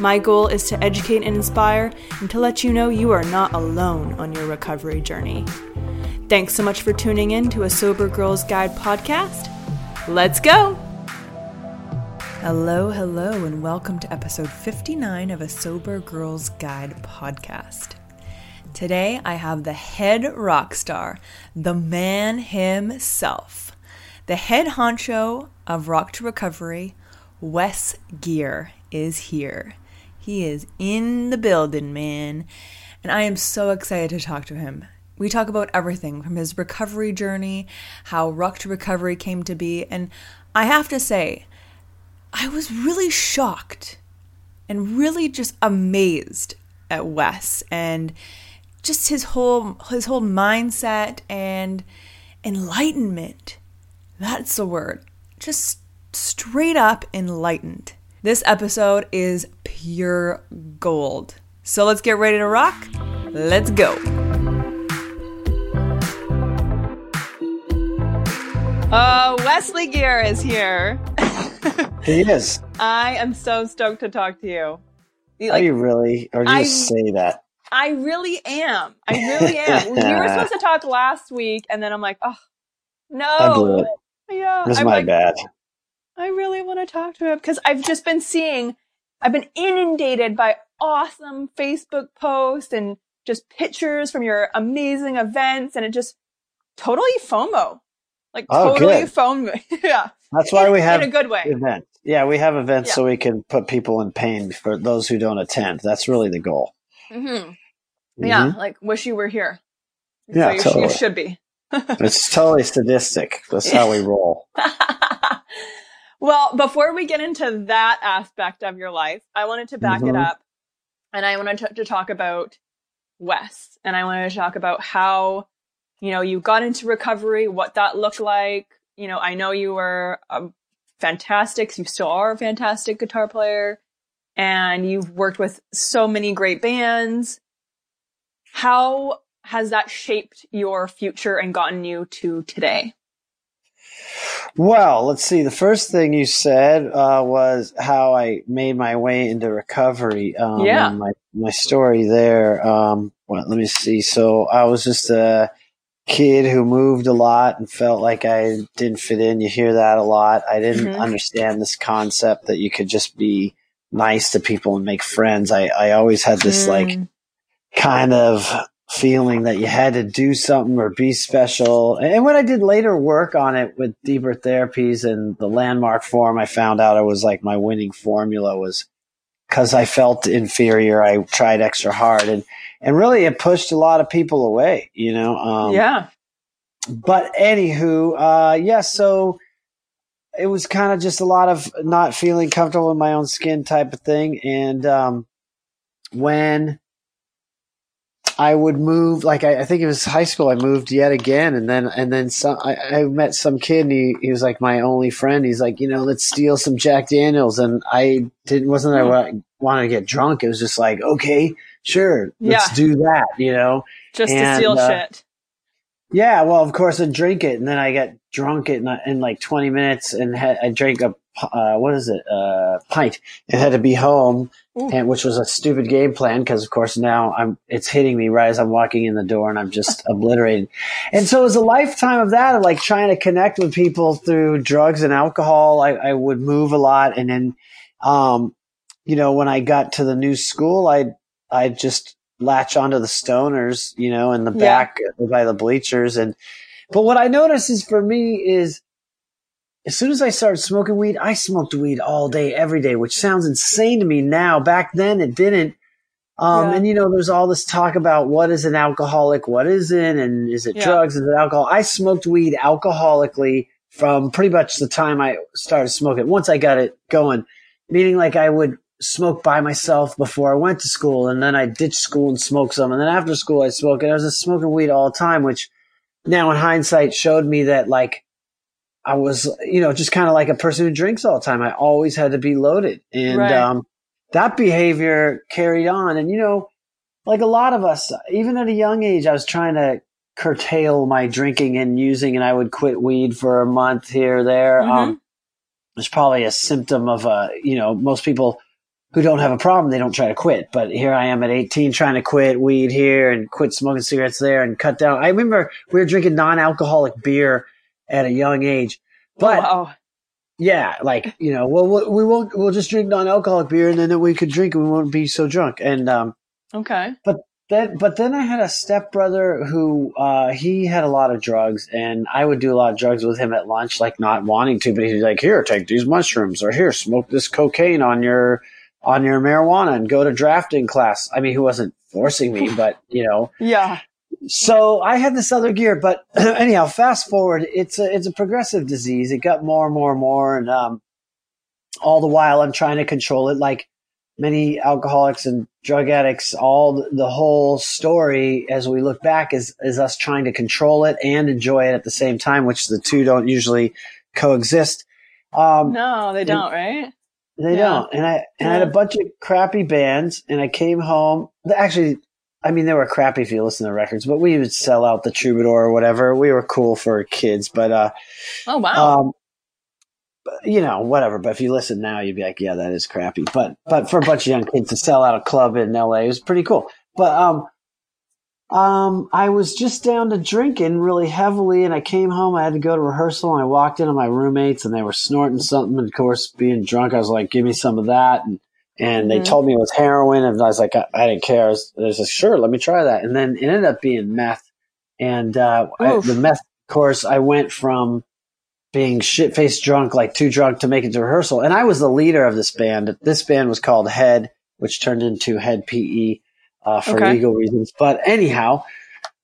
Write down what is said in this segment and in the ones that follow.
My goal is to educate and inspire and to let you know you are not alone on your recovery journey. Thanks so much for tuning in to a Sober Girls Guide podcast. Let's go! Hello, hello, and welcome to episode 59 of a Sober Girls Guide podcast. Today I have the head rock star, the man himself, the head honcho of Rock to Recovery, Wes Geer, is here. He is in the building, man. And I am so excited to talk to him. We talk about everything from his recovery journey, how Rock to Recovery came to be, and I have to say, I was really shocked and really just amazed at Wes and just his whole his whole mindset and enlightenment. That's the word. Just straight up enlightened. This episode is pure gold. So let's get ready to rock. Let's go. Uh, Wesley Geer is here. he is. I am so stoked to talk to you. Like, Are you really? Or do you I, say that? I really am. I really am. we were supposed to talk last week, and then I'm like, oh, no. I blew it. Yeah. It was I'm my like, bad. I really want to talk to him because I've just been seeing, I've been inundated by awesome Facebook posts and just pictures from your amazing events, and it just totally FOMO. Like oh, totally good. FOMO. yeah. That's why we have in a good way. Events. Yeah, we have events yeah. so we can put people in pain for those who don't attend. That's really the goal. Mm-hmm. Mm-hmm. Yeah, like wish you were here. Yeah, so you, totally. you should be. it's totally sadistic. That's how we roll. Well, before we get into that aspect of your life, I wanted to back mm-hmm. it up and I wanted to, to talk about Wes and I wanted to talk about how, you know, you got into recovery, what that looked like. You know, I know you were a fantastic, you still are a fantastic guitar player and you've worked with so many great bands. How has that shaped your future and gotten you to today? Well, let's see. The first thing you said uh, was how I made my way into recovery. Um, yeah. My my story there. Um, well, let me see. So I was just a kid who moved a lot and felt like I didn't fit in. You hear that a lot. I didn't mm-hmm. understand this concept that you could just be nice to people and make friends. I I always had this mm. like kind of feeling that you had to do something or be special. And when I did later work on it with deeper therapies and the Landmark Forum, I found out it was like my winning formula was because I felt inferior. I tried extra hard and, and really it pushed a lot of people away, you know? Um, yeah. But anywho, uh, yes. Yeah, so it was kind of just a lot of not feeling comfortable in my own skin type of thing. And, um, when, I would move like I, I, think it was high school. I moved yet again, and then and then some. I, I, met some kid, and he, he was like my only friend. He's like, you know, let's steal some Jack Daniels, and I didn't wasn't I wanted to get drunk. It was just like, okay, sure, let's Yeah. do that, you know? Just to steal uh, shit. Yeah, well, of course, I'd drink it, and then I get drunk in, in like 20 minutes, and had, I drank a, uh, what is it, uh, pint, It had to be home, and which was a stupid game plan, because of course now I'm, it's hitting me right as I'm walking in the door, and I'm just obliterated. And so it was a lifetime of that, of like trying to connect with people through drugs and alcohol. I, I would move a lot, and then, um, you know, when I got to the new school, I, I just latch onto the stoners, you know, in the Yeah. back by the bleachers. And, but what I noticed is for me is as soon as I started smoking weed, I smoked weed all day, every day, which sounds insane to me now. Back then it didn't. Um, Yeah. and you know, there's all this talk about what is an alcoholic, what isn't, and is it Yeah. drugs, is it alcohol? I smoked weed alcoholically from pretty much the time I started smoking. Once I got it going, meaning like I would smoke by myself before I went to school, and then I ditch school and smoke some, and then after school I smoke, and I was just smoking weed all the time, which now in hindsight showed me that like I was, you know, just kind of like a person who drinks all the time. I always had to be loaded, and Right. um, that behavior carried on. And you know, like a lot of us, even at a young age, I was trying to curtail my drinking and using, and I would quit weed for a month here or there. Mhm. Um, it's probably a symptom of, uh, you know, most people who don't have a problem, they don't try to quit. But here I am at 18 trying to quit weed here and quit smoking cigarettes there and cut down. I remember we were drinking non-alcoholic beer at a young age. But Oh, wow. yeah, like, you know, well, we won't, we'll just drink non-alcoholic beer and then we could drink and we won't be so drunk. And, um, Okay. But then, but then I had a stepbrother who, uh, he had a lot of drugs and I would do a lot of drugs with him at lunch, like not wanting to, but he's like, here, take these mushrooms or here, smoke this cocaine on your, on your marijuana and go to drafting class. I mean, he wasn't forcing me, but you know, Yeah. So I had this other gear, but anyhow, fast forward, it's a, it's a progressive disease. It got more and more and more. And, um, all the while I'm trying to control it. Like many alcoholics and drug addicts, all the, the whole story as we look back is, is us trying to control it and enjoy it at the same time, which the two don't usually coexist. Um, No, they don't, right? they Yeah. don't. And I and I had a bunch of crappy bands, and I came home. Actually, I mean, they were crappy if you listen to records, but we would sell out the Troubadour or whatever. We were cool for kids, but uh, Oh, wow. um, but, you know, whatever. But if you listen now, you'd be like, yeah, that is crappy. But but for a bunch of young kids to sell out a club in L.A. it was pretty cool. But um. Um, I was just down to drinking really heavily, and I came home. I had to go to rehearsal, and I walked into my roommates, and they were snorting something. And of course, being drunk, I was like, "Give me some of that." And and they Mhm. told me it was heroin, and I was like, "I, I didn't care." I was, I was like, "Sure, let me try that." And then it ended up being meth, and uh, I, the meth course, I went from being shit faced drunk, like too drunk to make it to rehearsal, and I was the leader of this band. This band was called Hed, which turned into Hed PE uh, for Okay. legal reasons. But anyhow,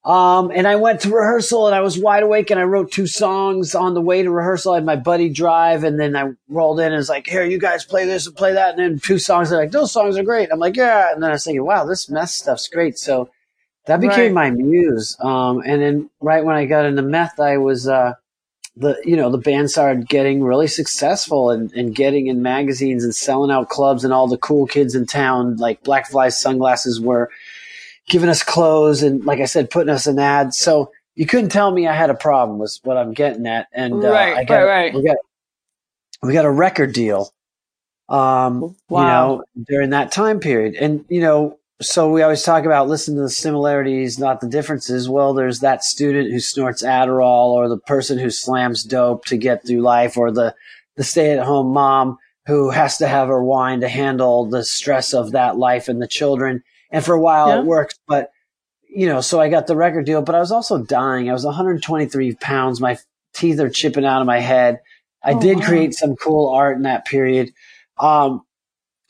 um, and I went to rehearsal and I was wide awake and I wrote two songs on the way to rehearsal. I had my buddy drive and then I rolled in and was like, here, you guys play this and play that. And then two songs. They're like, those songs are great. I'm like, yeah. And then I was thinking, wow, this meth stuff's great. So that became my muse. Um, and then right when I got into meth, I was, uh, the, you know, the band started getting really successful and, and getting in magazines and selling out clubs and all the cool kids in town, like Black Flys sunglasses were giving us clothes and, like I said, putting us in ads. So you couldn't tell me I had a problem was what I'm getting at. And, uh, Right, I got, right, right. we got, we got a record deal. Um, Wow. you know, during that time period. And, you know, so we always talk about listen to the similarities, not the differences. Well, there's that student who snorts Adderall or the person who slams dope to get through life or the, the stay at home mom who has to have her wine to handle the stress of that life and the children. And for a while Yeah. it worked, but you know, so I got the record deal, but I was also dying. I was 123 pounds. My teeth are chipping out of my head. I Oh, did wow. create some cool art in that period. Um,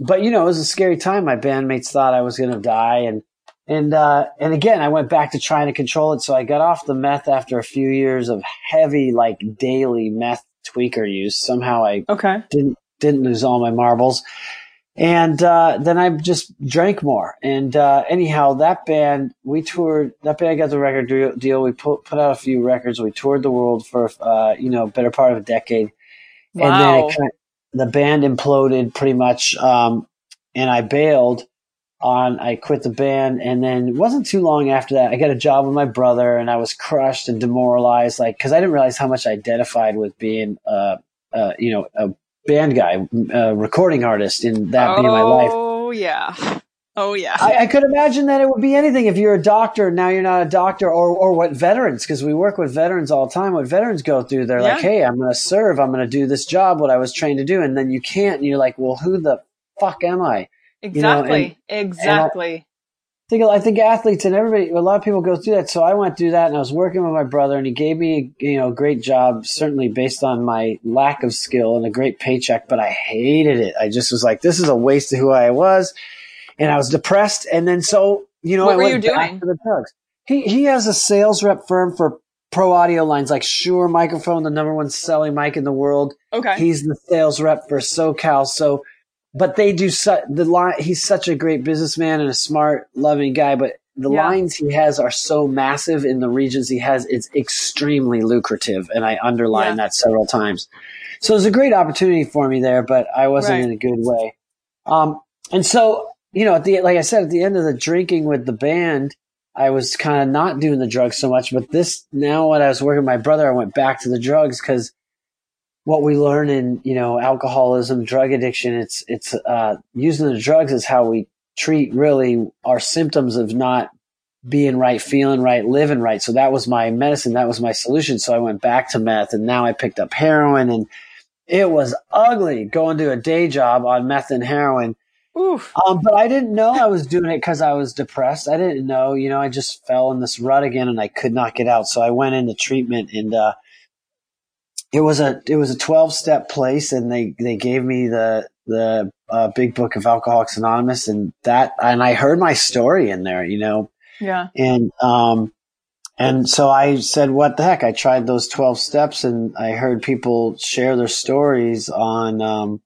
but you know, it was a scary time. My bandmates thought I was going to die. And, and, uh, and again, I went back to trying to control it. So I got off the meth after a few years of heavy, like daily meth tweaker use. Somehow I Okay. didn't didn't lose all my marbles. And uh, then I just drank more. And uh, anyhow, that band we toured. That band got the record deal-. We put put out a few records. We toured the world for uh, you know better part of a decade. Wow. And then kind the band imploded pretty much. Um, and I bailed. on. I quit the band, and then it wasn't too long after that, I got a job with my brother, and I was crushed and demoralized, like because I didn't realize how much I identified with being, uh, uh, you know, a band guy, a recording artist, in that oh, being my life. Oh yeah. Oh yeah. I, I, could imagine that it would be anything if you're a doctor. Now you're not a doctor, or or what veterans? Because we work with veterans all the time. What veterans go through, they're yeah. like, "Hey, I'm going to serve. I'm going to do this job, what I was trained to do," and then you can't. And you're like, "Well, who the fuck am I?" Exactly. You know, and, exactly. And I think I think athletes and everybody, a lot of people go through that. So I went through that, and I was working with my brother, and he gave me, you know, a great job, certainly based on my lack of skill and a great paycheck. But I hated it. I just was like, "This is a waste of who I was." and I was depressed. And then so you know, what I were went you doing? the drugs. He he has a sales rep firm for pro audio lines like Shure microphone, the number one selling mic in the world. Okay, he's the sales rep for SoCal. So, but they do su- the line. He's such a great businessman and a smart, loving guy, but. The Yeah. lines he has are so massive in the regions he has. It's extremely lucrative, and I underline Yeah. that several times. So it was a great opportunity for me there, but I wasn't Right. in a good way. Um, and so you know, at the like I said, at the end of the drinking with the band, I was kind of not doing the drugs so much. But this now, when I was working with my brother, I went back to the drugs because what we learn in you know alcoholism, drug addiction, it's it's uh, using the drugs is how we treat really our symptoms of not being right, feeling right, living right. So that was my medicine. That was my solution. So I went back to meth, and now I picked up heroin, and it was ugly going to a day job on meth and heroin. Oof. Um, but I didn't know I was doing it because I was depressed. I didn't know, you know, I just fell in this rut again and I could not get out. So I went into treatment and, uh, it was a, it was a 12 step place and they, they gave me the, the, uh, big book of Alcoholics Anonymous and that, and I heard my story in there, you know, Yeah. and, um, and so I said, what the heck? I tried those 12 steps and I heard people share their stories on, um,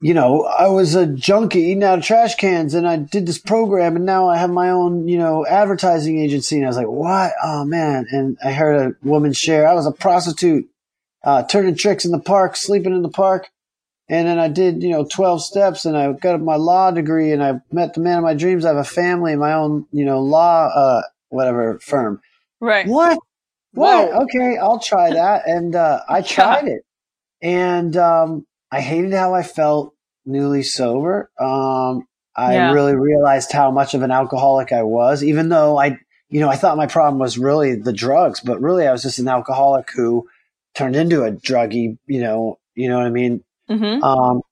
you know, I was a junkie eating out of trash cans and I did this program and now I have my own, you know, advertising agency. And I was like, what? Oh man. And I heard a woman share, I was a prostitute, uh, turning tricks in the park, sleeping in the park. And then I did, you know, 12 steps and I got my law degree and I met the man of my dreams. I have a family and my own, you know, law, uh, whatever firm. Right. What? What? Whoa. Okay, I'll try that. And uh, I tried it, and um, I hated how I felt newly sober. Um, I Yeah. really realized how much of an alcoholic I was, even though I, you know, I thought my problem was really the drugs, but really I was just an alcoholic who turned into a druggie. You know, you know what I mean? Mm-hmm. Um,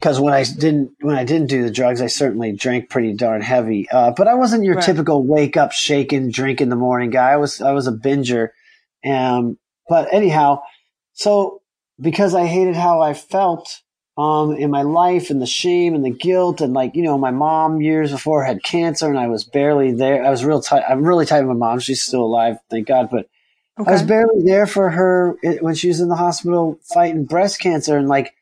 because when I didn't when I didn't do the drugs, I certainly drank pretty darn heavy. Uh, but I wasn't your Right. typical wake up, shaking, drink in the morning guy. I was I was a binger. Um, but anyhow, so because I hated how I felt um, in my life and the shame and the guilt and like you know my mom years before had cancer and I was barely there. I was real tight. I'm really tight with my mom. She's still alive, thank God. But I was barely there for her when she was in the hospital fighting breast cancer. And like,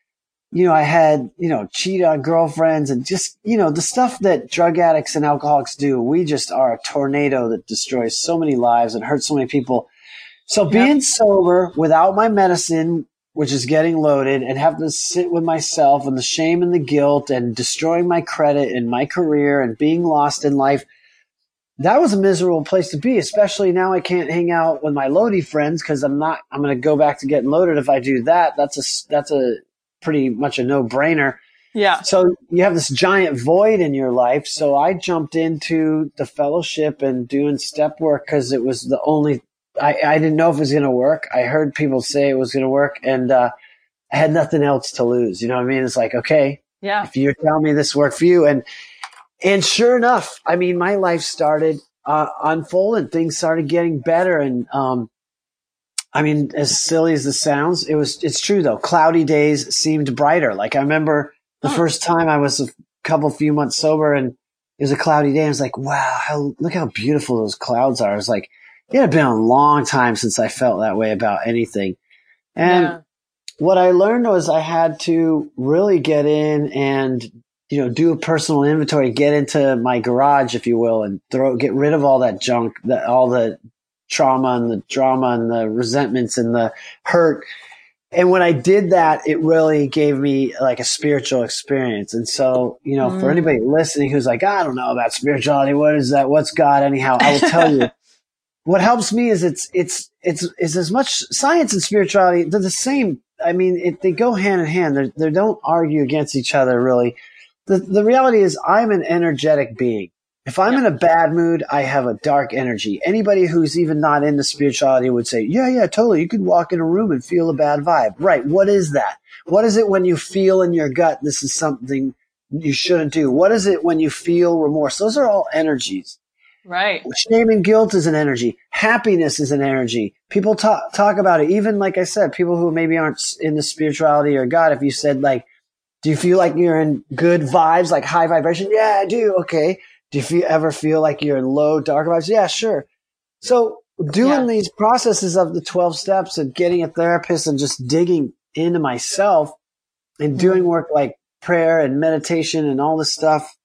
you know, I had, you know, cheat on girlfriends and just, you know, the stuff that drug addicts and alcoholics do. We just are a tornado that destroys so many lives and hurts so many people. So being sober without my medicine, which is getting loaded and having to sit with myself and the shame and the guilt and destroying my credit and my career and being lost in life, that was a miserable place to be, especially now I can't hang out with my loady friends because I'm not, I'm going to go back to getting loaded if I do that. That's a, that's a pretty much a no brainer. Yeah. So you have this giant void in your life. So I jumped into the fellowship and doing step work because it was the only, I, I didn't know if it was going to work. I heard people say it was going to work and, uh, I had nothing else to lose. You know what I mean? It's like, okay, Yeah. if you're telling me this worked for you and and sure enough i mean my life started uh, unfolding. Things started getting better. And um i mean as silly as this sounds it was it's true though. Cloudy days seemed brighter. Like i remember the first time i was a couple few months sober and it was a cloudy day. I was like wow how, look how beautiful those clouds are. I was like it had been a long time since i felt that way about anything. And yeah. what I learned was I had to really get in and you know do a personal inventory, get into my garage, if you will, and throw get rid of all that junk, that all the trauma and the drama and the resentments and the hurt, and when I did that, it really gave me like a spiritual experience. And so, you know, mm. for anybody listening who's like, I don't know about spirituality, what is that? What's God? Anyhow, I will tell you. what helps me is it's it's it's it's as much science and spirituality. They're the same. I mean, it, they go hand in hand. They they don't argue against each other really. The the reality is, I'm an energetic being. If I'm in a bad mood, I have a dark energy. Anybody who's even not into spirituality would say, yeah, yeah, totally. You could walk in a room and feel a bad vibe. Right. What is that? What is it when you feel in your gut this is something you shouldn't do? What is it when you feel remorse? Those are all energies. Right. Shame and guilt is an energy. Happiness is an energy. People talk, talk about it. Even like I said, people who maybe aren't into spirituality or God, if you said like, do you feel like you're in good vibes, like high vibration? Yeah, I do. Okay do you feel, ever feel like you're in low, dark vibes? Yeah, sure. So doing yeah. these processes of the 12 steps and getting a therapist and just digging into myself and mm-hmm. doing work like prayer and meditation and all this stuff,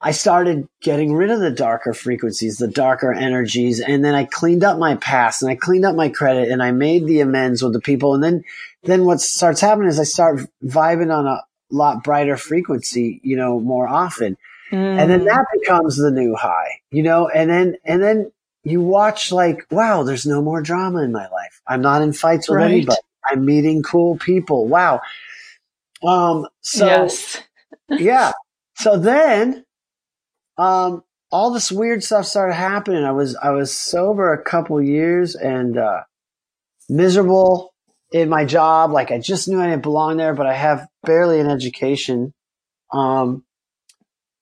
I started getting rid of the darker frequencies, the darker energies. And then I cleaned up my past and I cleaned up my credit and I made the amends with the people. And then, then what starts happening is I start vibing on a lot brighter frequency, you know, more often. Mm. And then that becomes the new high, you know, and then, and then you watch like, wow, there's no more drama in my life. I'm not in fights with right. anybody. I'm meeting cool people. Wow. Um, so yes. yeah. So then, um, all this weird stuff started happening. I was, I was sober a couple years and, uh, miserable in my job. Like I just knew I didn't belong there, but I have barely an education. Um,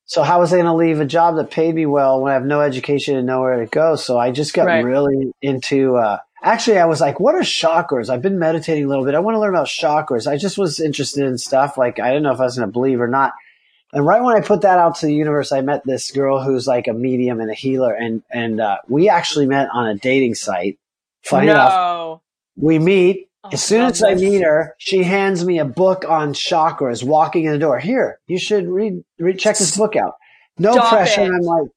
so how was I going to leave a job that paid me well when I have no education and nowhere to go? So I just got right. really into, uh, actually I was like, what are chakras? I've been meditating a little bit. I want to learn about chakras. I just was interested in stuff. Like, I didn't know if I was going to believe or not. And right when I put that out to the universe, I met this girl who's like a medium and a healer. And, and, uh, we actually met on a dating site. Funny no. enough, we meet Oh, as soon as I meet her, she hands me a book on chakras walking in the door. Here, you should read, read check this book out. No Stop pressure. And I'm like,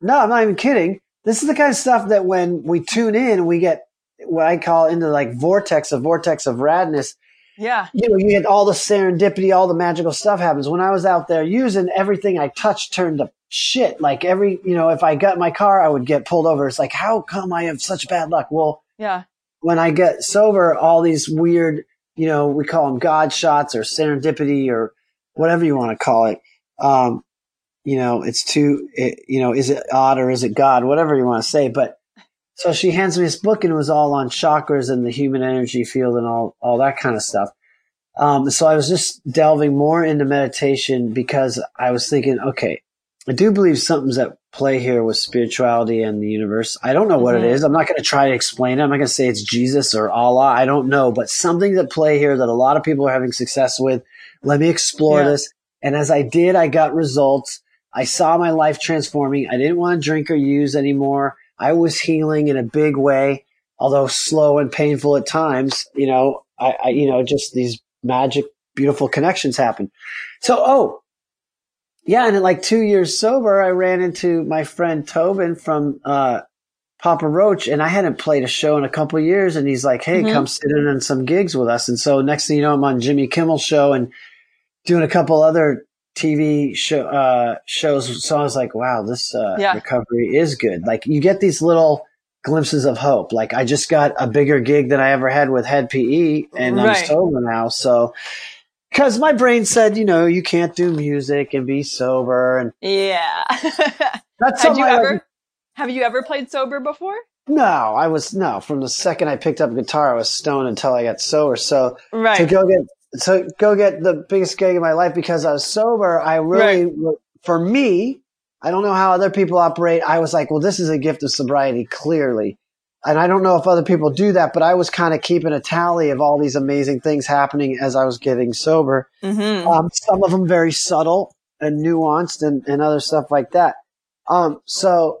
no, I'm not even kidding. This is the kind of stuff that when we tune in, we get what I call into like vortex, a vortex of radness. Yeah. You know, you get all the serendipity, all the magical stuff happens. When I was out there using everything I touched turned to shit. Like every, you know, if I got my car, I would get pulled over. It's like, how come I have such bad luck? Well, yeah when I get sober, all these weird, you know, we call them God shots or serendipity or whatever you want to call it. Um, you know, it's too, it, you know, is it odd or is it God? Whatever you want to say. But so she hands me this book and it was all on chakras and the human energy field and all, all that kind of stuff. Um, so I was just delving more into meditation because I was thinking, okay, I do believe something's at play here with spirituality and the universe. I don't know what mm-hmm. it is. I'm not going to try to explain it. I'm not going to say it's Jesus or Allah. I don't know, but something at play here that a lot of people are having success with. Let me explore yeah. this. And as I did, I got results. I saw my life transforming. I didn't want to drink or use anymore. I was healing in a big way, although slow and painful at times. You know, I, I you know, just these magic, beautiful connections happen. So, oh, yeah, and in like two years sober, I ran into my friend Tobin from uh, Papa Roach, and I hadn't played a show in a couple years, and he's like, "Hey, mm-hmm. come sit in on some gigs with us." And so next thing you know, I'm on Jimmy Kimmel show and doing a couple other TV show uh, shows. So I was like, "Wow, this uh, yeah. recovery is good." Like you get these little glimpses of hope. Like I just got a bigger gig than I ever had with Hed PE, and right. I'm sober now, so because my brain said, you know, you can't do music and be sober, and yeah. that's Had you ever? Like, have you ever played sober before? No, I was no. From the second I picked up guitar, I was stoned until I got sober. So right. to go get to go get the biggest gig in my life because I was sober, I really, right. for me, I don't know how other people operate. I was like, well, this is a gift of sobriety, clearly and I don't know if other people do that, but I was kind of keeping a tally of all these amazing things happening as I was getting sober. Mm-hmm. Um, some of them very subtle and nuanced and, and other stuff like that. Um, so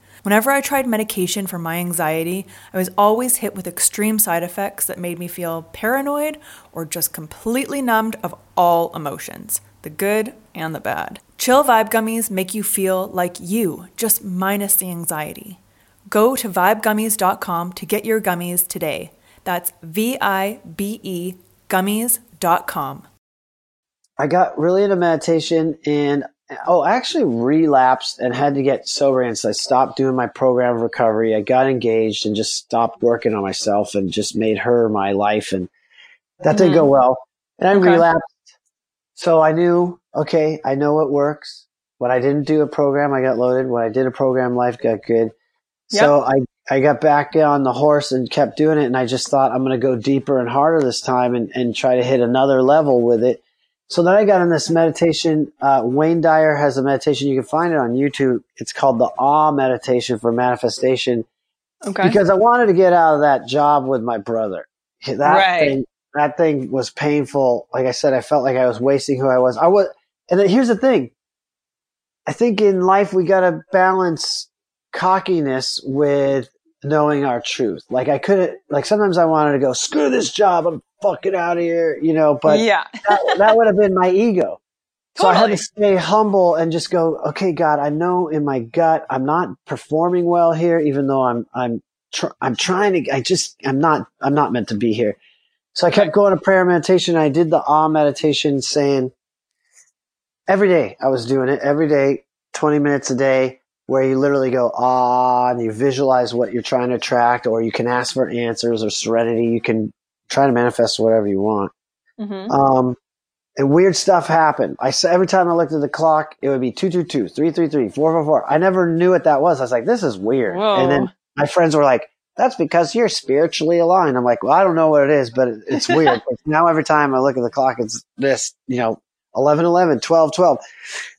Whenever I tried medication for my anxiety, I was always hit with extreme side effects that made me feel paranoid or just completely numbed of all emotions the good and the bad. Chill Vibe Gummies make you feel like you, just minus the anxiety. Go to vibegummies.com to get your gummies today. That's V I B E gummies.com. I got really into meditation and oh, I actually relapsed and had to get sober. And so I stopped doing my program of recovery. I got engaged and just stopped working on myself and just made her my life. And that mm-hmm. didn't go well. And I okay. relapsed. So I knew, okay, I know what works. When I didn't do a program, I got loaded. When I did a program, life got good. Yep. So I, I got back on the horse and kept doing it. And I just thought I'm going to go deeper and harder this time and, and try to hit another level with it so then I got in this meditation. Uh, Wayne Dyer has a meditation. You can find it on YouTube. It's called the Awe Meditation for Manifestation. Okay. Because I wanted to get out of that job with my brother. That right. thing, that thing was painful. Like I said, I felt like I was wasting who I was. I was, and then here's the thing. I think in life we got to balance cockiness with knowing our truth. Like I couldn't, like sometimes I wanted to go, screw this job. I'm fucking out of here, you know, but yeah. that, that would have been my ego. So totally. I had to stay humble and just go, okay, God, I know in my gut I'm not performing well here, even though I'm, I'm, tr- I'm trying to, I just, I'm not, I'm not meant to be here. So I kept going to prayer meditation. I did the ah meditation saying every day I was doing it every day, 20 minutes a day where you literally go ah and you visualize what you're trying to attract or you can ask for answers or serenity. You can try to manifest whatever you want. Mm-hmm. Um, and weird stuff happened. I every time I looked at the clock, it would be 222, 333, 444. I never knew what that was. I was like, this is weird. Whoa. And then my friends were like, that's because you're spiritually aligned. I'm like, well, I don't know what it is, but it's weird. now every time I look at the clock, it's this, you know, 11, 11, 12, 12.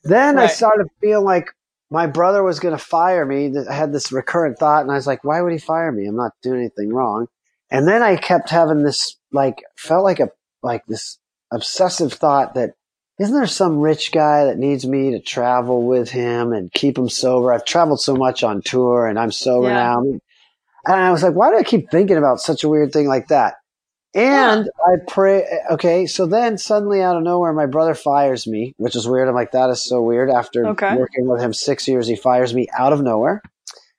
Then right. I started feeling like my brother was going to fire me. I had this recurrent thought and I was like, why would he fire me? I'm not doing anything wrong. And then I kept having this, like, felt like a, like this obsessive thought that, isn't there some rich guy that needs me to travel with him and keep him sober? I've traveled so much on tour and I'm sober yeah. now. And I was like, why do I keep thinking about such a weird thing like that? And yeah. I pray. Okay, so then suddenly out of nowhere, my brother fires me, which is weird. I'm like, that is so weird. After okay. working with him six years, he fires me out of nowhere.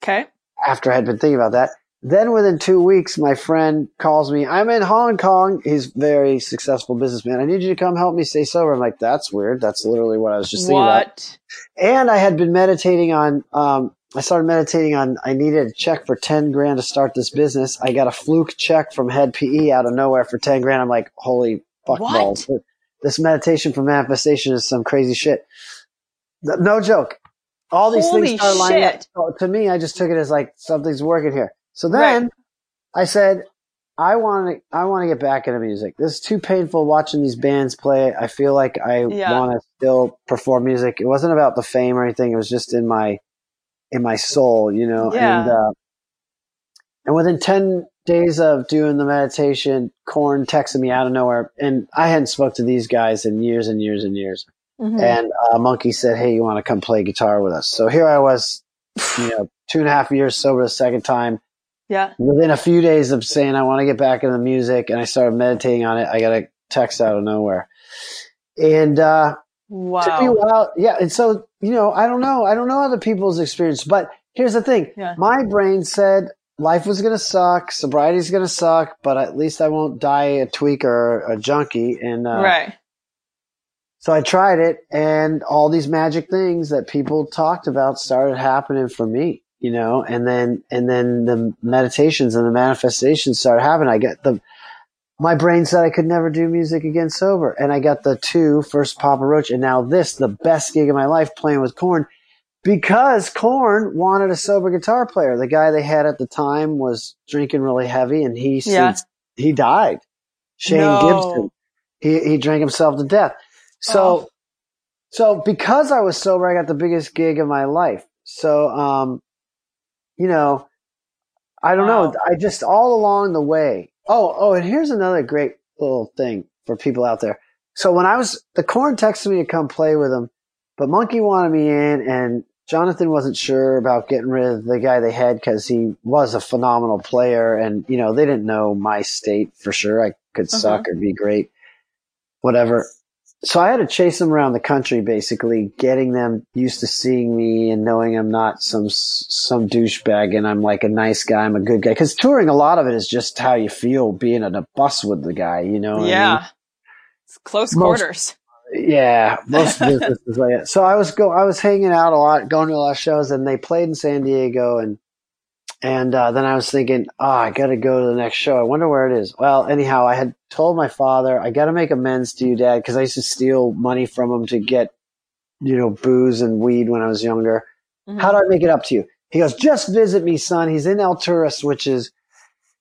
Okay. After I had been thinking about that, then within two weeks, my friend calls me. I'm in Hong Kong. He's very successful businessman. I need you to come help me stay sober. I'm like, that's weird. That's literally what I was just thinking what? about. And I had been meditating on, um, I started meditating on, I needed a check for 10 grand to start this business. I got a fluke check from Hed PE out of nowhere for 10 grand. I'm like, holy fuck what? balls. This meditation for manifestation is some crazy shit. No joke. All these Holy things are lining up. So to me, I just took it as like something's working here. So then right. I said, I want to, I want to get back into music. This is too painful watching these bands play. I feel like I yeah. want to still perform music. It wasn't about the fame or anything. It was just in my, in my soul, you know, yeah. and, uh, and within 10 days of doing the meditation, Korn texted me out of nowhere and I hadn't spoke to these guys in years and years and years. Mm-hmm. And uh, Munky said, Hey, you want to come play guitar with us? So here I was, you know, two and a half years sober the second time yeah. Within a few days of saying I want to get back into the music and I started meditating on it, I got a text out of nowhere. And uh wow. took me a while. Yeah. And so, you know, I don't know. I don't know other people's experience, but here's the thing. Yeah. My brain said life was gonna suck, sobriety's gonna suck, but at least I won't die a tweak or a junkie. And uh, right. So I tried it, and all these magic things that people talked about started happening for me you know, and then, and then the meditations and the manifestations started happening. I get the, my brain said I could never do music again sober. And I got the two, first Papa Roach and now this, the best gig of my life playing with Korn because Korn wanted a sober guitar player. The guy they had at the time was drinking really heavy and he, yeah. he died. Shane no. Gibson. He, he drank himself to death. So, oh. so because I was sober, I got the biggest gig of my life. So, um, you know, I don't Wow. know. I just all along the way. Oh, oh, and here's another great little thing for people out there. So when I was, the Korn texted me to come play with him, but Munky wanted me in and Jonathan wasn't sure about getting rid of the guy they had because he was a phenomenal player. And, you know, they didn't know my state for sure. I could Uh-huh. suck or be great, whatever. So I had to chase them around the country, basically getting them used to seeing me and knowing I'm not some some douchebag and I'm like a nice guy. I'm a good guy. Because touring, a lot of it is just how you feel being on a bus with the guy. You know? what I mean? yeah. It's close Most- quarters. Yeah, most businesses like that. So I was go, I was hanging out a lot, going to a lot of shows, and they played in San Diego, and and uh, then I was thinking, oh, I got to go to the next show. I wonder where it is. Well, anyhow, I had told my father, I got to make amends to you, Dad, because I used to steal money from him to get, you know, booze and weed when I was younger. Mhm. How do I make it up to you? He goes, just visit me, son. He's in Alturas, which is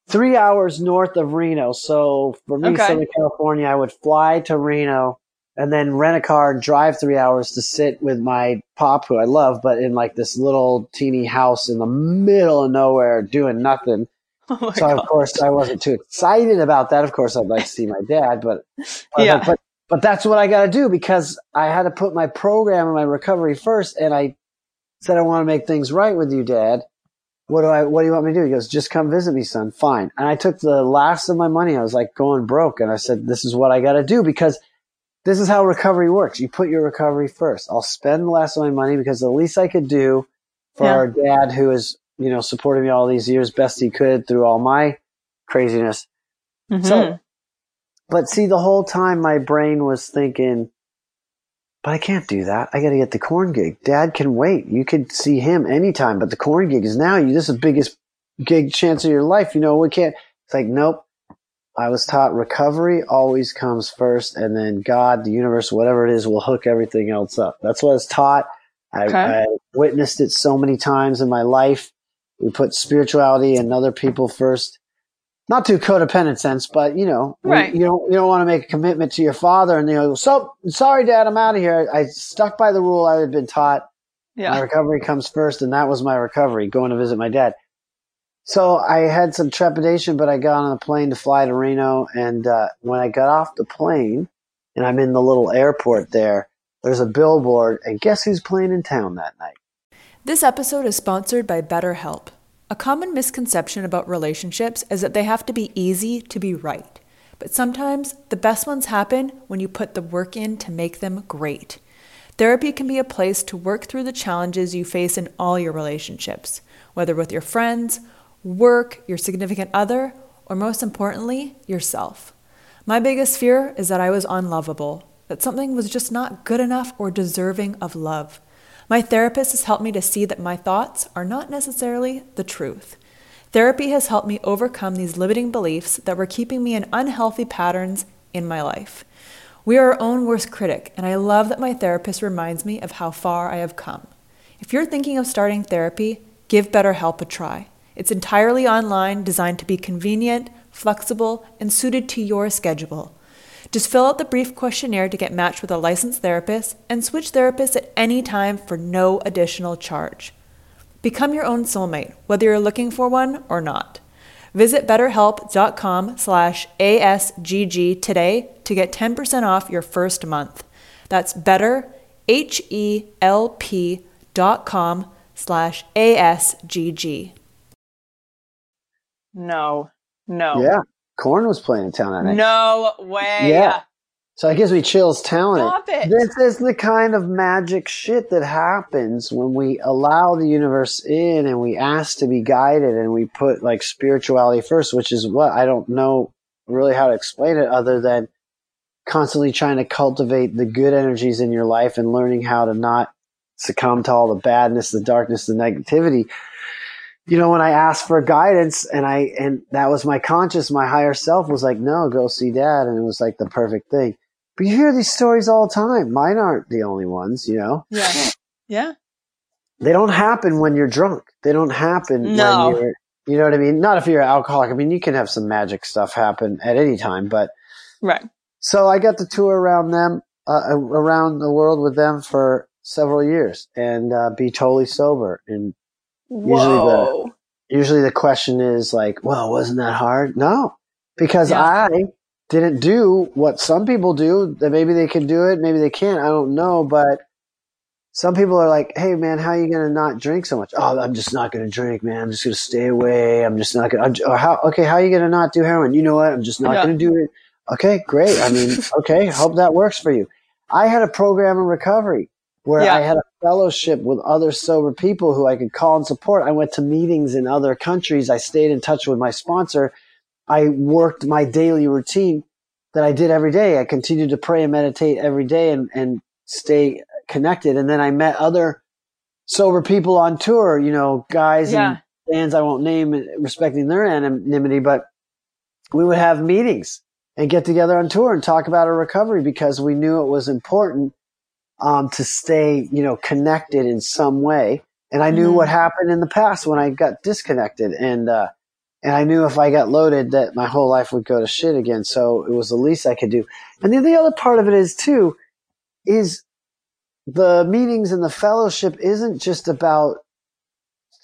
three hours north of Reno. So for me, Okay. Southern California, I would fly to Reno and then rent a car and drive three hours to sit with my pop, who I love, but in like this little teeny house in the middle of nowhere doing nothing. Oh so God. of course I wasn't too excited about that. Of course I'd like to see my dad, but Yeah. like, but but that's what I got to do because I had to put my program and my recovery first, and I said I want to make things right with you, Dad. What do I? What do you want me to do? He goes, just come visit me, son. Fine. And I took the last of my money. I was like going broke, and I said, this is what I got to do because this is how recovery works. You put your recovery first. I'll spend the last of my money because the least I could do for Yeah. our dad, who has you know supported me all these years, best he could through all my craziness. Mhm. So, but see, the whole time my brain was thinking, but I can't do that. I got to get the Korn gig. Dad can wait. You could see him anytime, but the Korn gig is now. You this is the biggest gig chance of your life. You know, we can't. It's like, nope. I was taught recovery always comes first, and then God, the universe, whatever it is, will hook everything else up. That's what I was taught. I, Okay. I witnessed it so many times in my life. We put spirituality and other people first not to codependent sense, but you know, Right. you don't you don't want to make a commitment to your father, and you go, so sorry, Dad, I'm out of here. I stuck by the rule I had been taught. My yeah. recovery comes first, and that was my recovery, going to visit my dad. So I had some trepidation, but I got on a plane to fly to Reno, and uh, when I got off the plane, and I'm in the little airport there, there's a billboard, and guess who's playing in town that night? This episode is sponsored by BetterHelp. A common misconception about relationships is that they have to be easy to be right. But sometimes the best ones happen when you put the work in to make them great. Therapy can be a place to work through the challenges you face in all your relationships, whether with your friends, work, your significant other, or most importantly, yourself. My biggest fear is that I was unlovable, that something was just not good enough or deserving of love. My therapist has helped me to see that my thoughts are not necessarily the truth. Therapy has helped me overcome these limiting beliefs that were keeping me in unhealthy patterns in my life. We are our own worst critic, and I love that my therapist reminds me of how far I have come. If you're thinking of starting therapy, give BetterHelp a try. It's entirely online, designed to be convenient, flexible, and suited to your schedule. Just fill out the brief questionnaire to get matched with a licensed therapist and switch therapists at any time for no additional charge. Become your own soulmate, whether you're looking for one or not. Visit betterhelp.com slash ASGG today to get 10% off your first month. That's better, H-E-L-P dot com slash ASGG. No, no. Yeah, Korn was playing in town that night. No way. Yeah. So it gives me chills telling Stop it. This is the kind of magic shit that happens when we allow the universe in and we ask to be guided and we put like spirituality first, which is what I don't know really how to explain it other than constantly trying to cultivate the good energies in your life and learning how to not succumb to all the badness, the darkness, the negativity. You know, when I asked for guidance and I, and that was my conscious, my higher self was like, no, go see dad. And it was like the perfect thing. But you hear these stories all the time. Mine aren't the only ones, you know. Yeah. Yeah. They don't happen when you're drunk. They don't happen No. when you're, you know what I mean? Not if you're an alcoholic. I mean, you can have some magic stuff happen at any time, but Right. so I got to tour around them, uh, around the world with them for several years and uh, be totally sober and Usually the usually the question is like, well, wasn't that hard? No, because yeah. I didn't do what some people do. That maybe they can do it, maybe they can't. I don't know, but some people are like, "Hey, man, how are you going to not drink so much?" Oh, I'm just not going to drink, man. I'm just going to stay away. I'm just not going. to How? Okay, how are you going to not do heroin? You know what? I'm just not yeah. going to do it. Okay, great. I mean, okay, hope that works for you. I had a program in recovery where yeah. I had a fellowship with other sober people who I could call and support. I went to meetings in other countries. I stayed in touch with my sponsor. I worked my daily routine that I did every day. I continued to pray and meditate every day and, and stay connected. And then I met other sober people on tour, you know, guys yeah. and bands I won't name respecting their anonymity, but we would have meetings and get together on tour and talk about our recovery because we knew it was important um, to stay, you know, connected in some way. And I knew mm-hmm. what happened in the past when I got disconnected, and uh, and I knew if I got loaded that my whole life would go to shit again. So it was the least I could do. And then the other part of it is too, is the meetings and the fellowship isn't just about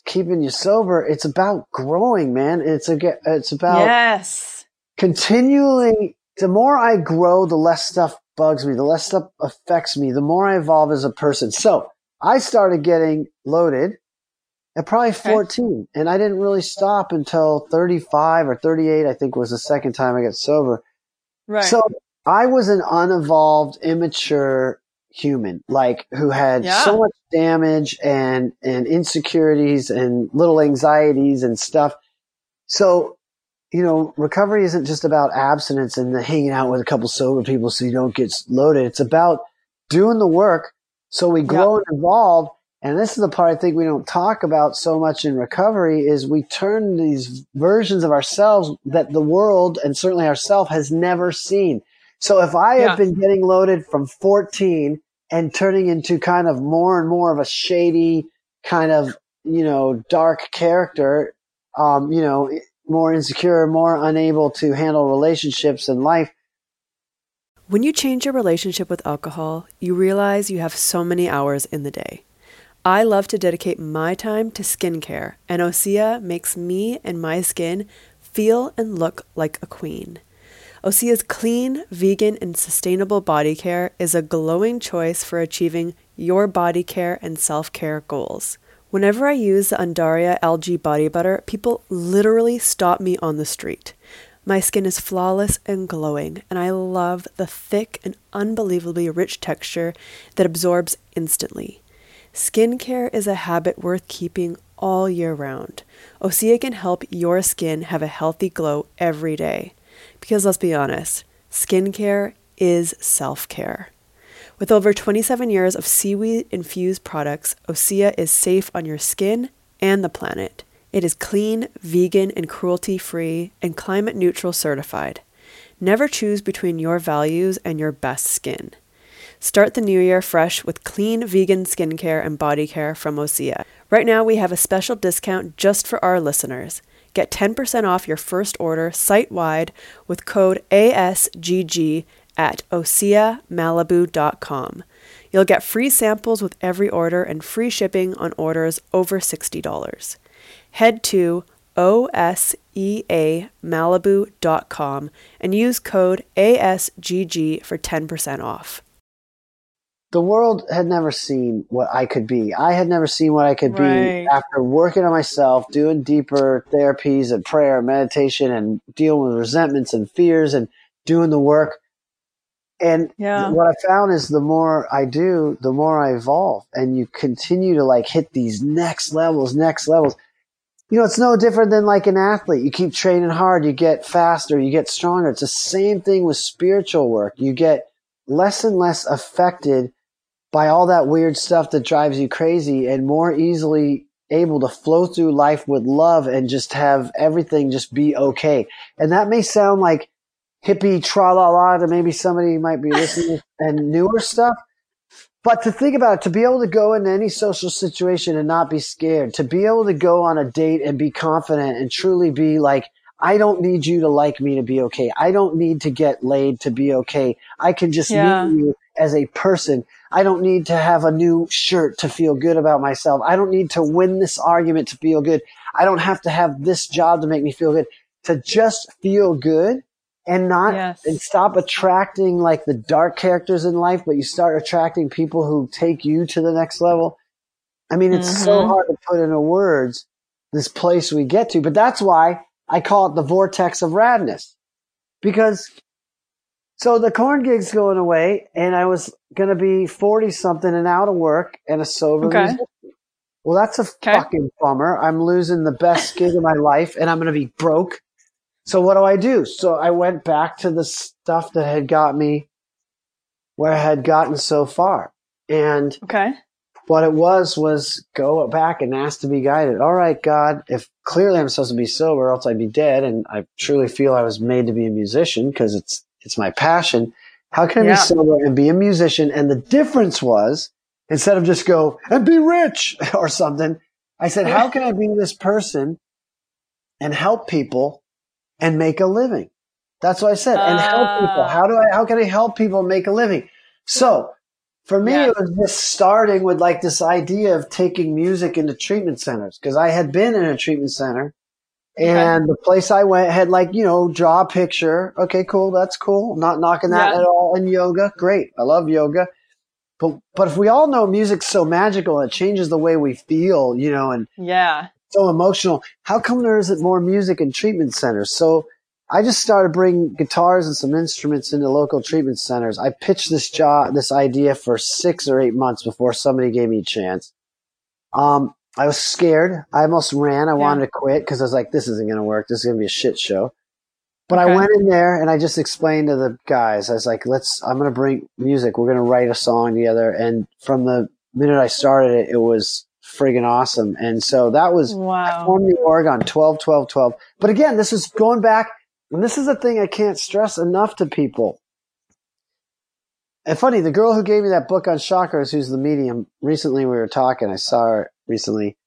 keeping you sober. It's about growing, man. It's a, it's about yes, continually. The more I grow, the less stuff bugs me, the less stuff affects me, the more I evolve as a person. So I started getting loaded at probably 14 okay. and I didn't really stop until 35 or 38, I think was the second time I got sober. Right. So I was an unevolved, immature human, like who had yeah. so much damage and, and insecurities and little anxieties and stuff. So you know, recovery isn't just about abstinence and hanging out with a couple sober people so you don't get loaded. It's about doing the work so we grow and evolve. And this is the part I think we don't talk about so much in recovery is we turn these versions of ourselves that the world and certainly ourselves has never seen. So if I yeah. have been getting loaded from 14 and turning into kind of more and more of a shady kind of, you know, dark character, um, you know, more insecure, more unable to handle relationships and life. When you change your relationship with alcohol, you realize you have so many hours in the day. I love to dedicate my time to skincare, and Osea makes me and my skin feel and look like a queen. Osea's clean, vegan, and sustainable body care is a glowing choice for achieving your body care and self care goals. Whenever I use the Undaria algae body butter, people literally stop me on the street. My skin is flawless and glowing, and I love the thick and unbelievably rich texture that absorbs instantly. Skincare is a habit worth keeping all year round. Osea can help your skin have a healthy glow every day. Because let's be honest, skincare is self care. With over 27 years of seaweed infused products, Osea is safe on your skin and the planet. It is clean, vegan, and cruelty free, and climate neutral certified. Never choose between your values and your best skin. Start the new year fresh with clean vegan skincare and body care from Osea. Right now, we have a special discount just for our listeners. Get 10% off your first order site wide with code ASGG at oseamalibu.com. You'll get free samples with every order and free shipping on orders over $60. Head to oseamalibu.com and use code ASGG for 10% off. The world had never seen what I could be. I had never seen what I could right. be after working on myself, doing deeper therapies and prayer, and meditation, and dealing with resentments and fears and doing the work and yeah. what I found is the more I do, the more I evolve and you continue to like hit these next levels, next levels. You know, it's no different than like an athlete. You keep training hard, you get faster, you get stronger. It's the same thing with spiritual work. You get less and less affected by all that weird stuff that drives you crazy and more easily able to flow through life with love and just have everything just be okay. And that may sound like hippie tra la la to maybe somebody might be listening and newer stuff. But to think about it, to be able to go into any social situation and not be scared, to be able to go on a date and be confident and truly be like, I don't need you to like me to be okay. I don't need to get laid to be okay. I can just Yeah. meet you as a person. I don't need to have a new shirt to feel good about myself. I don't need to win this argument to feel good. I don't have to have this job to make me feel good. To just feel good and not Yes. and stop attracting like the dark characters in life, but you start attracting people who take you to the next level. I mean, it's so Mhm. hard to put into words this place we get to, but that's why I call it the vortex of radness. Because so the Korn gig's going away and I was going to be 40 something and out of work and a sober Okay. musician. Well, that's a Okay. fucking bummer. I'm losing the best gig of my life and I'm going to be broke. So what do I do? So I went back to the stuff that had got me where I had gotten so far. And Okay. what it was was go back and ask to be guided. All right, God, if clearly I'm supposed to be sober, else I'd be dead, and I truly feel I was made to be a musician because it's it's my passion. How can I Yeah. be sober and be a musician? And the difference was instead of just go and be rich or something, I said, how can I be this person and help people and make a living? That's what I said. And help people. Ah. How do I? How can I help people make a living? So for me, Yes. it was just starting with like this idea of taking music into treatment centers because I had been in a treatment center and the place I went had like, you know, draw a picture. Okay, cool. That's cool. Not knocking that Yeah. at all. And yoga. Great. I love yoga. But, but if we all know music's so magical, it changes the way we feel, you know, and Yeah. So emotional. How come there isn't more music in treatment centers? So I just started bringing guitars and some instruments into local treatment centers. I pitched this job, this idea for six or eight months before somebody gave me a chance. Um, I was scared. I almost ran. I Yeah. wanted to quit because I was like, this isn't going to work. This is going to be a shit show. But Okay. I went in there and I just explained to the guys, I was like, let's, I'm going to bring music. We're going to write a song together. And from the minute I started it, it was friggin' awesome. And so that was, Wow. formed the org on 12, 12, 12. But again, this is going back, and this is a thing I can't stress enough to people. And funny, the girl who gave me that book on chakras, who's the medium, recently we were talking, I saw her recently,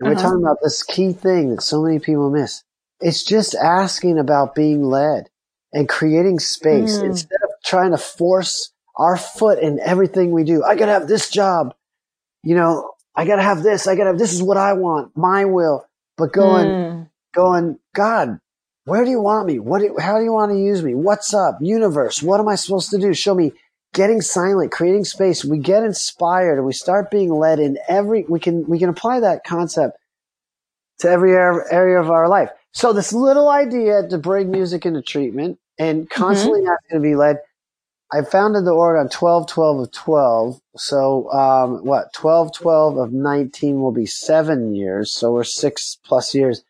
and we're Uh-huh. talking about this key thing that so many people miss. It's just asking about being led and creating space Mm. instead of trying to force our foot in everything we do. I gotta have this job. You know, I gotta have this. I gotta have, this is what I want, my will. But going, Mm. going, God, where do you want me? What? Do, how do you want to use me? What's up, universe? What am I supposed to do? Show me. Getting silent, creating space. We get inspired, and we start being led in every. We can we can apply that concept to every area of our life. So this little idea to bring music into treatment and constantly asking to be led. I founded the org on 12 12 of 12. So, um, what, 12 12 of 19 will be seven years. So we're six plus years.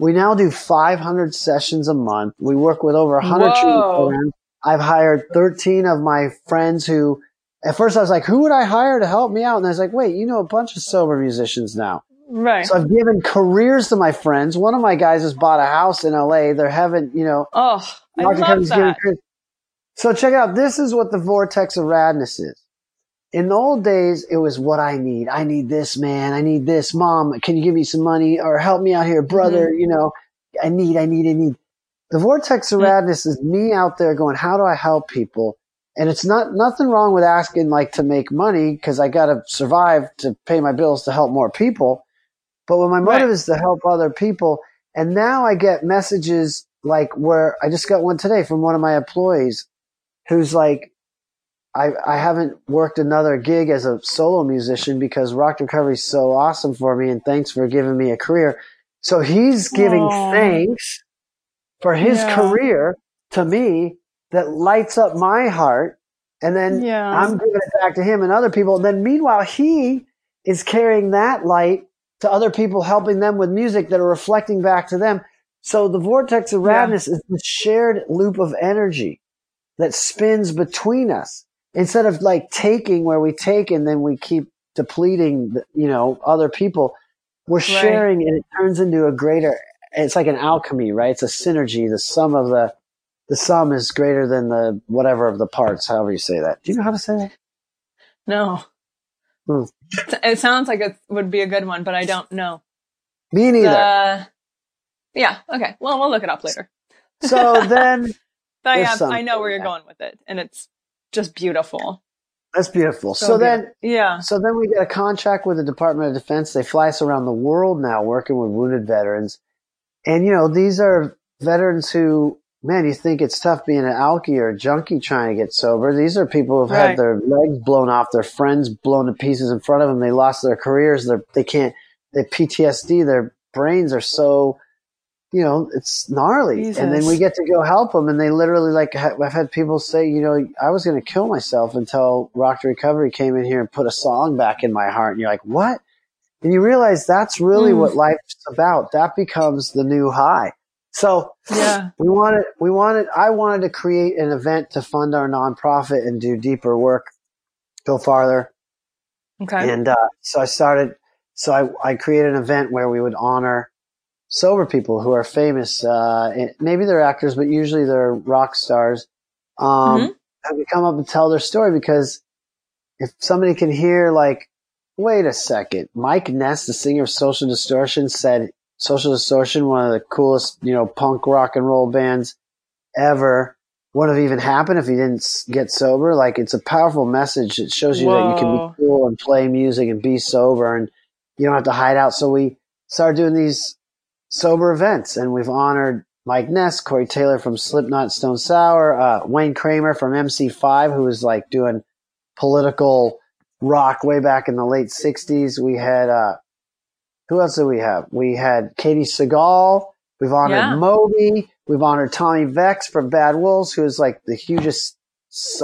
We now do 500 sessions a month. We work with over 100 treatment Whoa. I've hired 13 of my friends who, at first I was like, who would I hire to help me out? And I was like, wait, you know a bunch of sober musicians now. Right. So I've given careers to my friends. One of my guys has bought a house in LA. They're having, you know, oh, I love that. So check out. This is what the vortex of radness is. In the old days, it was what I need. I need this, man. I need this. Mom, can you give me some money or help me out here, brother? Mm-hmm. You know, I need, I need, I need. The vortex of Mm. radness is me out there going, how do I help people? And it's not nothing wrong with asking like to make money because I got to survive to pay my bills to help more people. But when my motive Right. is to help other people, and now I get messages like where I just got one today from one of my employees who's like, I, I haven't worked another gig as a solo musician because rock recovery is so awesome for me and thanks for giving me a career. So he's giving Aw. thanks for his Yeah. career to me that lights up my heart. And then Yeah. I'm giving it back to him and other people. And then meanwhile, he is carrying that light to other people, helping them with music that are reflecting back to them. So the vortex of Yeah. radness is the shared loop of energy that spins between us instead of like taking where we take and then we keep depleting, the- you know, other people. We're sharing and it turns into a greater, it's like an alchemy, right? It's a synergy. The sum of the, the sum is greater than the whatever of the parts, however you say that. Do you know how to say that? no. Hmm. It sounds like it would be a good one, but I don't know. Me neither. The- Yeah. Okay. Well, we'll look it up later. So then, But I have, I know where you're going with it, and it's just beautiful. that's beautiful. So So, then, Yeah. so then we get a contract with the Department of Defense. They fly us around the world now, working with wounded veterans, and you know these are veterans who, man, you think it's tough being an alkie or a junkie trying to get sober. These are people who've Right. had their legs blown off, their friends blown to pieces in front of them. They lost their careers. They're, they can't. They PTSD. Their brains are so you know, it's gnarly. And then we get to go help them. And they literally, like, I've had people say, you know, I was going to kill myself until Rock to Recovery came in here and put a song back in my heart. And you're like, what? And you realize that's really Mm. what life's about. That becomes the new high. So Yeah. we wanted, we wanted, I wanted to create an event to fund our nonprofit and do deeper work, go farther. Okay. And uh, so I started. So I, I created an event where we would honor sober people who are famous. Uh, maybe they're actors, but usually they're rock stars. Um, Mhm. And we come up and tell their story because if somebody can hear, like, wait a second, Mike Ness, the singer of Social Distortion, said Social Distortion, one of the coolest, you know, punk rock and roll bands ever, would have even happened if he didn't get sober. Like, it's a powerful message. It shows you that you can be cool and play music and be sober and you don't have to hide out. So we started doing these sober events and we've honored Mike Ness, Corey Taylor from Slipknot, Stone Sour, uh, Wayne Kramer from MC5, who was like doing political rock way back in the late 60s. We had, uh, who else did we have? We had Katey Sagal. We've honored Yeah. Moby. We've honored Tommy Vext from Bad Wolves, who is like the hugest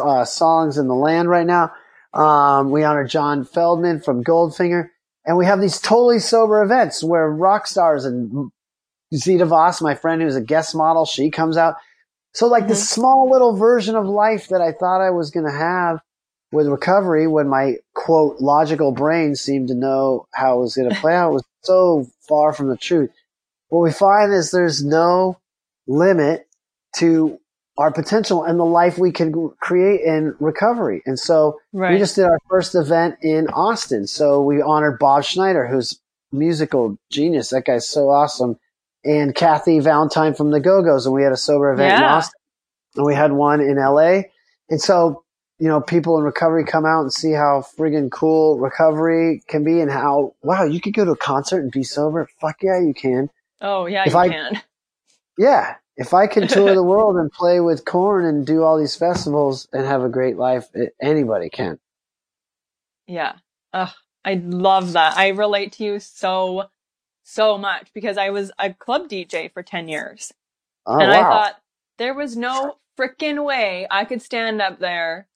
uh, songs in the land right now. Um, we honor John Feldmann from Goldfinger. And we have these totally sober events where rock stars and Zeta Voss, my friend who's a guest model, she comes out. So like this mm-hmm. small little version of life that I thought I was going to have with recovery when my quote logical brain seemed to know how it was going to play out was so far from the truth. What we find is there's no limit to our potential and the life we can create in recovery. And so Right. we just did our first event in Austin. So we honored Bob Schneider, who's musical genius. That guy's so awesome. And Kathy Valentine from the Go-Go's. And we had a sober event in Austin. And we had one in LA. And so, you know, people in recovery come out and see how friggin' cool recovery can be and how, wow, you could go to a concert and be sober. Fuck yeah, you can. oh yeah, if you I- can. Yeah. If I can tour the world and play with Korn and do all these festivals and have a great life, anybody can. Yeah. Ugh, I love that. I relate to you so, so much because I was a club DJ for 10 years. Oh, and wow. I thought there was no freaking way I could stand up there,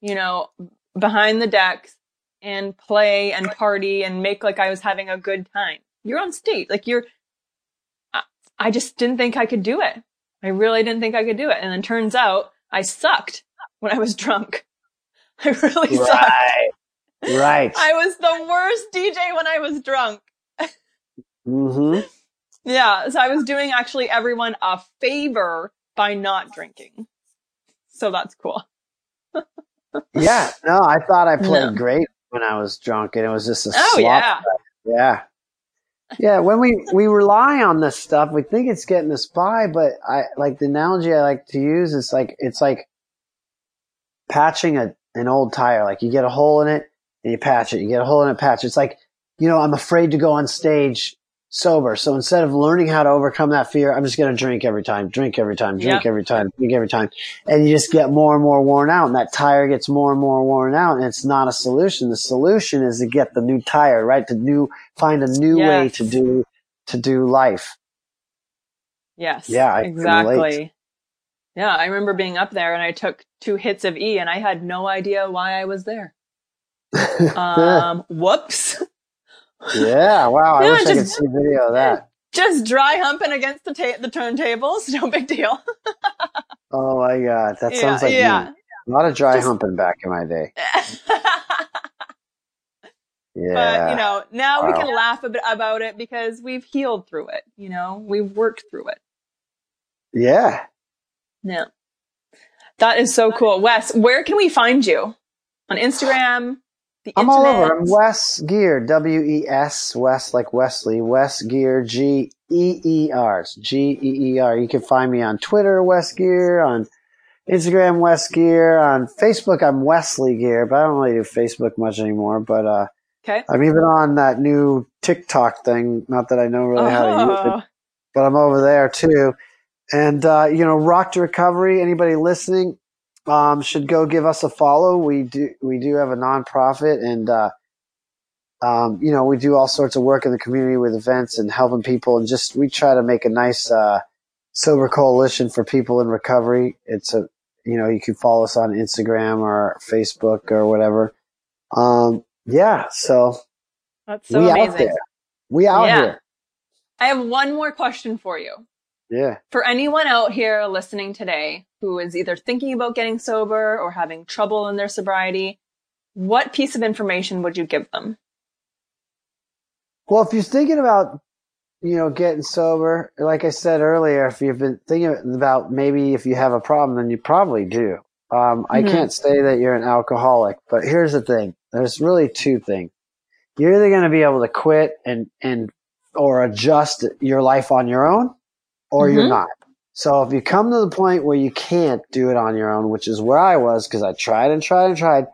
you know, behind the decks and play and party and make like I was having a good time. You're on stage. Like you're, I, just didn't think I could do it. I really didn't think I could do it. And then turns out I sucked when I was drunk. I really sucked. right. Right. I was the worst DJ when I was drunk. mm-hmm. Yeah, so I was doing actually everyone a favor by not drinking. So that's cool. Yeah. No, I thought I played No. great when I was drunk, and it was just a Oh yeah. Yeah. Yeah. When we we rely on this stuff, we think it's getting us by, but I like the analogy I like to use is like it's like patching a an old tire. Like you get a hole in it and you patch it. You get a hole in it, patch. It's like you know, I'm afraid to go on stage sober. So instead of learning how to overcome that fear, I'm just going to drink every time, drink every time, drink Yep. every time, drink every time. And you just get more and more worn out and that tire gets more and more worn out and it's not a solution. The solution is to get the new tire, right? To new, find a new way to do, to do life. Yes. Yeah, I exactly. Yeah, I remember being up there and I took two hits of E and I had no idea why I was there. Um, whoops. Yeah. Wow. I Yeah, wish I could just- see video of that. Just dry humping against the ta- the turntables. No big deal. Oh my God. That yeah, sounds like yeah. me. A lot of dry Just- humping back in my day. Yeah. But you know, now we can laugh a bit about it because we've healed through it. You know, we've worked through it. yeah. Yeah. That is so cool. Wes, where can we find you? On Instagram? The I'm all over. I'm Wes Geer, W E S, Wes like Wesley, Wes Geer, G E E R. It's G E E R. You can find me on Twitter, Wes Geer, on Instagram, Wes Geer, on Facebook, I'm Wesley Geer, but I don't really do Facebook much anymore. But uh, Okay. I'm even on that new TikTok thing. Not that I know really how to use Oh. it, but I'm over there too. And uh, you know, Rock to Recovery. Anybody listening um, should go give us a follow. We do we do have a nonprofit, and uh, um, you know we do all sorts of work in the community with events and helping people, and just we try to make a nice uh, sober coalition for people in recovery. It's a you know you can follow us on Instagram or Facebook or whatever. Um, yeah, so, That's so we amazing. out there. We out Yeah. here. I have one more question for you. Yeah. For anyone out here listening today who is either thinking about getting sober or having trouble in their sobriety, what piece of information would you give them? Well, if you're thinking about, you know, getting sober, like I said earlier, if you've been thinking about maybe if you have a problem, then you probably do. Um, I Mhm. can't say that you're an alcoholic, but here's the thing. There's really two things. You're either going to be able to quit and, and, or adjust your life on your own, or you're Mhm. not. So if you come to the point where you can't do it on your own, which is where I was, because I tried and tried and tried,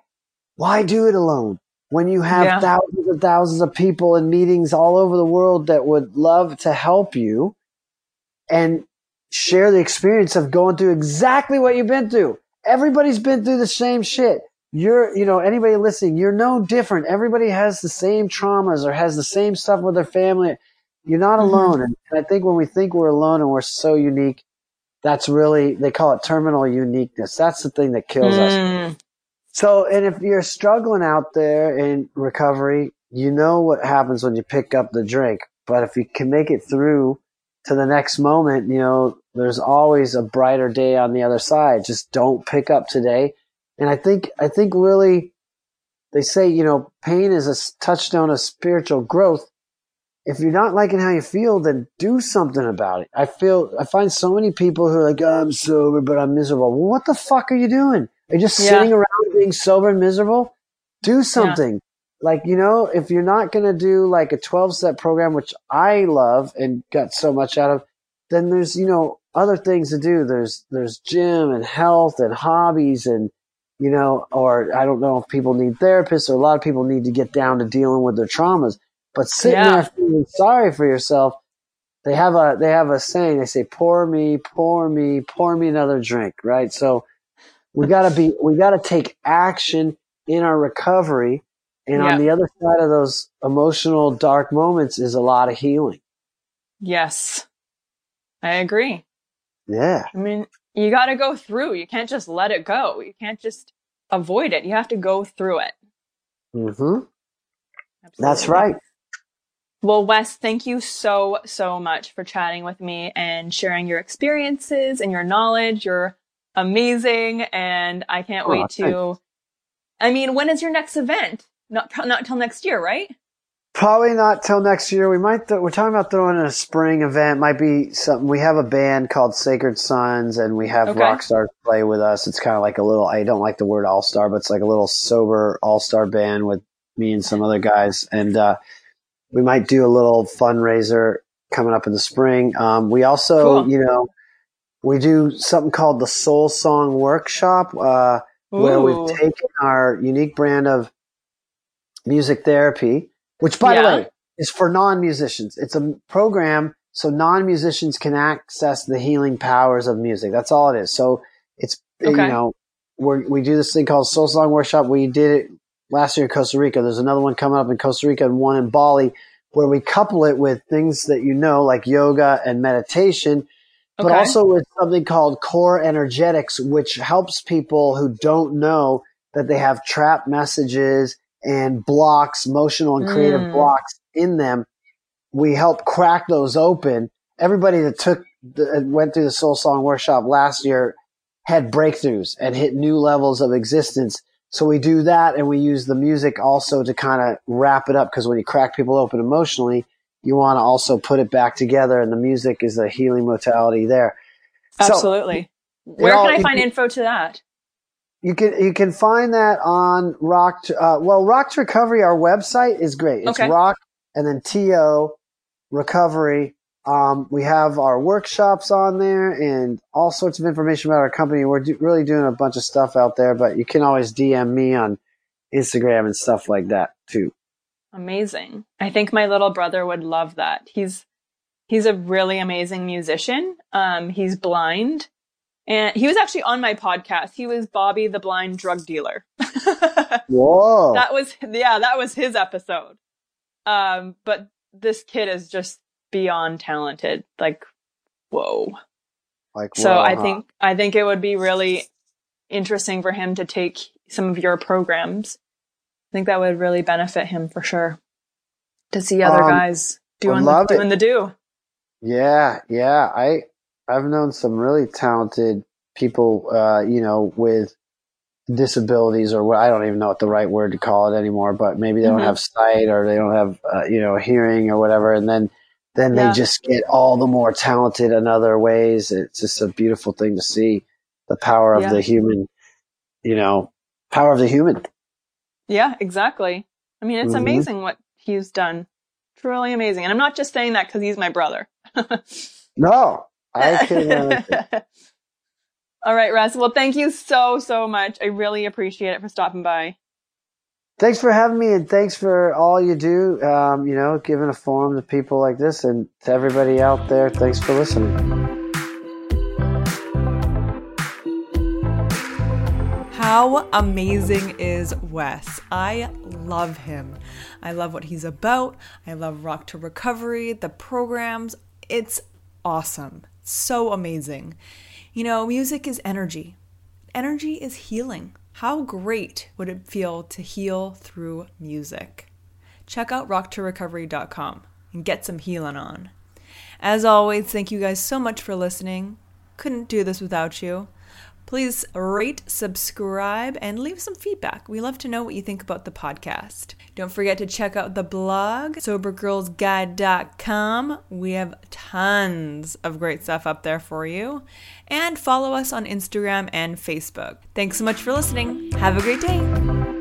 why do it alone? When you have Yeah. thousands and thousands of people in meetings all over the world that would love to help you and share the experience of going through exactly what you've been through. Everybody's been through the same shit. You're, you know, anybody listening, you're no different. Everybody has the same traumas or has the same stuff with their family. You're not Mhm. alone. And, and I think when we think we're alone and we're so unique, that's really, they call it terminal uniqueness. That's the thing that kills us. Mm, So, and if you're struggling out there in recovery, you know what happens when you pick up the drink. But if you can make it through to the next moment, you know, there's always a brighter day on the other side. Just don't pick up today. And I think, I think really, they say, you know, pain is a touchstone of spiritual growth. If you're not liking how you feel, then do something about it. I feel, I find so many people who are like, oh, I'm sober, but I'm miserable. Well, what the fuck are you doing? Are you just Yeah. sitting around being sober and miserable? Do something. Like, you know, if you're not going to do like a 12 step program, which I love and got so much out of, then there's, you know, other things to do. There's, there's gym and health and hobbies and, you know, or I don't know if people need therapists or a lot of people need to get down to dealing with their traumas. But sitting Yeah. there feeling sorry for yourself, they have a they have a saying. They say, "Pour me, pour me, pour me another drink." Right. So we gotta be we gotta take action in our recovery, and Yeah. on the other side of those emotional dark moments is a lot of healing. yes. I agree. Yeah. I mean, you got to go through. You can't just let it go. You can't just avoid it. You have to go through it. Mm-hmm. That's right. Well, Wes, thank you so, so much for chatting with me and sharing your experiences and your knowledge. You're amazing. And I can't Oh, wait to, I mean, when is your next event? Not, pro- not till next year, right? Probably not till next year. We might. Th- we're talking about throwing in a spring event. Might be something. We have a band called Sacred Sons, and we have Okay. rock stars play with us. It's kind of like a little. I don't like the word all star, but it's like a little sober all star band with me and some other guys. And uh, we might do a little fundraiser coming up in the spring. Um, we also, Cool. you know, we do something called the Soul Song Workshop. Uh, where we've taken our unique brand of music therapy, which by Yeah. the way is for non-musicians. It's a program so non-musicians can access the healing powers of music. That's all it is. So it's you know we we do this thing called Soul Song Workshop. We did it last year in Costa Rica. There's another one coming up in Costa Rica and one in Bali where we couple it with things that you know like yoga and meditation but Okay. also with something called core energetics, which helps people who don't know that they have trap messages and blocks, emotional and creative Mm. blocks in them. We help crack those open. Everybody that took the, went through the Soul Song Workshop last year had breakthroughs and hit new levels of existence. So we do that and we use the music also to kind of wrap it up because when you crack people open emotionally, you want to also put it back together and the music is the healing modality there. So Absolutely. Where all- can I find can- info to that? you can you can find that on Rock to, uh, well Rock to Recovery our website is great. It's Okay. Rock and then T O Recovery um, we have our workshops on there and all sorts of information about our company. We're do- really doing a bunch of stuff out there, but you can always DM me on Instagram and stuff like that too. Amazing. I think my little brother would love that. He's he's a really amazing musician. Um, he's blind, and he was actually on my podcast. He was Bobby the blind drug dealer. Whoa! That was yeah, that was his episode. Um, but this kid is just beyond talented. Like, whoa. Like so whoa, I huh? think I think it would be really interesting for him to take some of your programs. I think that would really benefit him for sure. To see other Um, guys doing love it. doing the do. Yeah, yeah. I I've known some really talented people, uh, you know, with disabilities or what I don't even know what the right word to call it anymore, but maybe they don't Mhm. have sight or they don't have uh, you know hearing or whatever, and then then Yeah. they just get all the more talented in other ways. It's just a beautiful thing to see the power of Yeah. the human, you know, power of the human. Yeah, exactly. I mean, it's Mhm. amazing what he's done. Truly amazing. And I'm not just saying that because he's my brother. No, I can. Uh, All right, Russ. Well, thank you so, so much. I really appreciate it for stopping by. Thanks for having me and thanks for all you do um, you know giving a forum to people like this and to everybody out there thanks for listening How amazing is Wes? I love him. I love what he's about. I love Rock to Recovery, the programs. It's awesome. So amazing. You know, music is energy. Energy is healing. How great would it feel to heal through music? Check out rocktorecovery.com and get some healing on. As always, thank you guys so much for listening. Couldn't do this without you. Please rate, subscribe, and leave some feedback. We love to know what you think about the podcast. Don't forget to check out the blog, sobergirlsguide.com. We have tons of great stuff up there for you. And follow us on Instagram and Facebook. Thanks so much for listening. Have a great day.